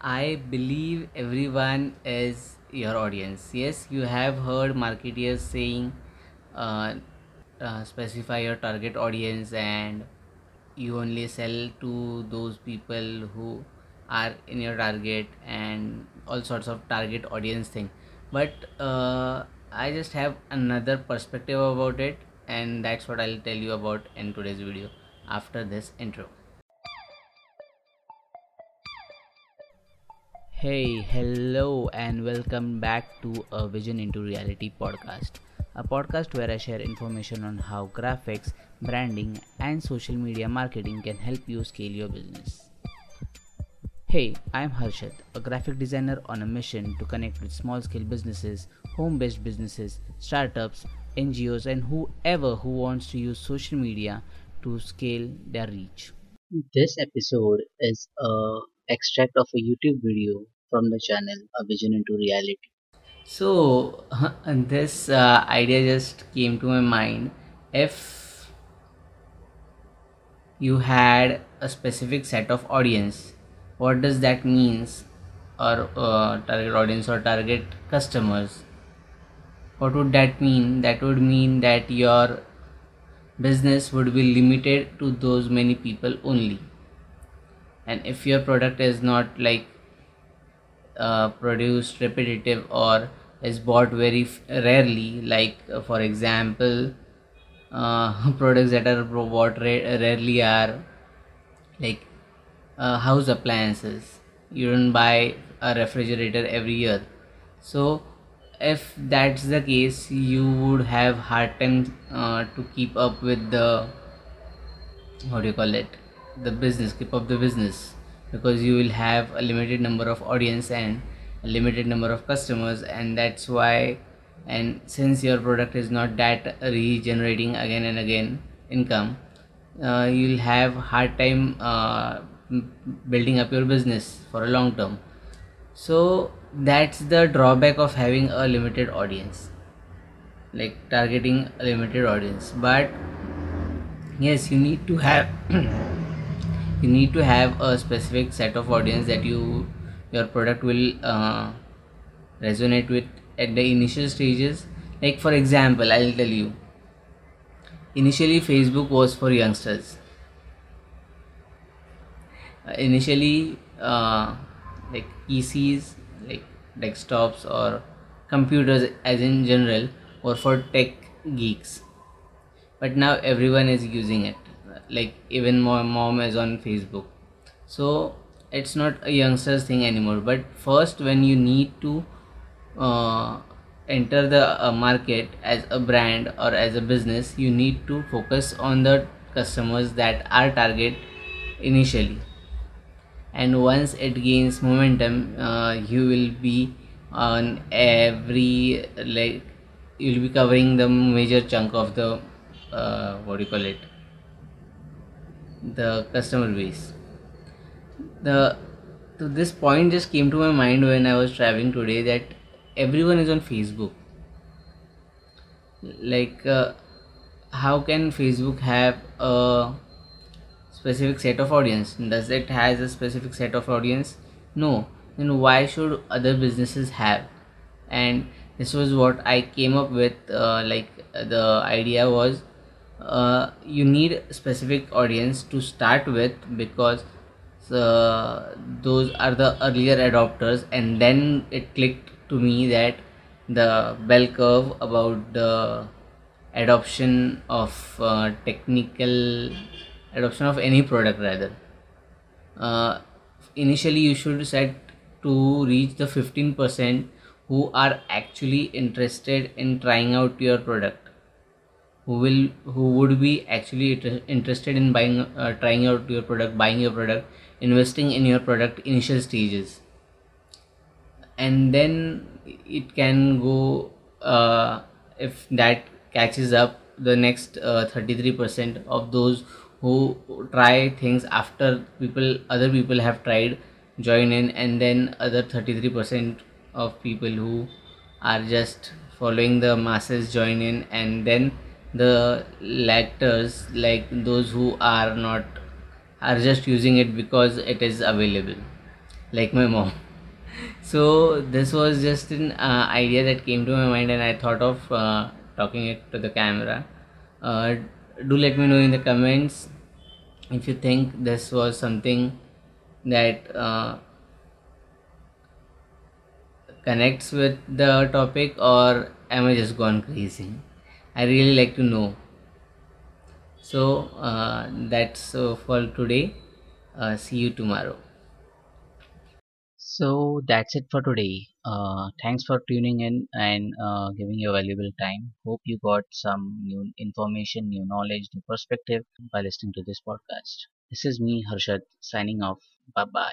I believe everyone is your audience. Yes, you have heard marketers saying uh, uh, specify your target audience and you only sell to those people who are in your target and all sorts of target audience thing. But uh, I just have another perspective about it, and that's what I'll tell you about in today's video after this intro. Hey, hello, and welcome back to a Vision into Reality podcast, a podcast where I share information on how graphics, branding, and social media marketing can help you scale your business. Hey, I'm Harshad, a graphic designer on a mission to connect with small scale businesses, home based businesses, startups, NGOs, and whoever who wants to use social media to scale their reach. This episode is a extract of a YouTube video from the channel A Vision into Reality. So, this uh, idea just came to my mind. If you had a specific set of audience, what does that means? Or uh, target audience or target customers? What would that mean? That would mean that your business would be limited to those many people only. And if your product is not like uh, produced repetitive or is bought very rarely like uh, for example uh, products that are bought ra- rarely are like uh, house appliances. You don't buy a refrigerator every year. So if that's the case you would have hard time uh, to keep up with the what do you call it the business keep up the business. Because you will have a limited number of audience and a limited number of customers and that's why and since your product is not that regenerating again and again income uh, you'll have hard time uh, building up your business for a long term. So that's the drawback of having a limited audience like targeting a limited audience. But yes you need to have you need to have a specific set of audience that you your product will uh, resonate with at the initial stages. Like for example i'll tell you. Initially facebook was for youngsters. Uh, initially uh, like pcs like desktops or computers as in general were for tech geeks. But now everyone is using it like even my mom is on facebook. So it's not a youngsters thing anymore. But first when you need to uh, enter the uh, market as a brand or as a business you need to focus on the customers that are target initially. And once it gains momentum uh, you will be on every like you'll be covering the major chunk of the uh, what do you call it the customer base. The to this point just came to my mind when i was traveling today that everyone is on facebook. Like uh, how can facebook have a specific set of audience? Does it has a specific set of audience? No. Then why should other businesses have? And this was what i came up with uh, like the idea was uh, you need specific audience to start with because uh, those are the earlier adopters and then it clicked to me that the bell curve about the adoption of uh, technical adoption of any product rather. Uh, initially you should set to reach the 15% who are actually interested in trying out your product who will who would be actually interested in buying uh, trying out your product buying your product investing in your product initial stages. And then it can go uh, if that catches up the next uh, 33% of those who try things after people other people have tried join in and then other 33% of people who are just following the masses join in and then the lactors like those who are not are just using it because it is available like my mom. So this was just an uh, idea that came to my mind and i thought of uh, talking it to the camera. Uh, do let me know in the comments if you think this was something that uh, connects with the topic or am i just gone crazy i really like to know so uh, that's uh, for today uh, see you tomorrow So that's it for today. Uh, thanks for tuning in and uh, giving your valuable time. Hope you got some new information, new knowledge, new perspective by listening to this podcast. This is me, Harshad, signing off. Bye bye.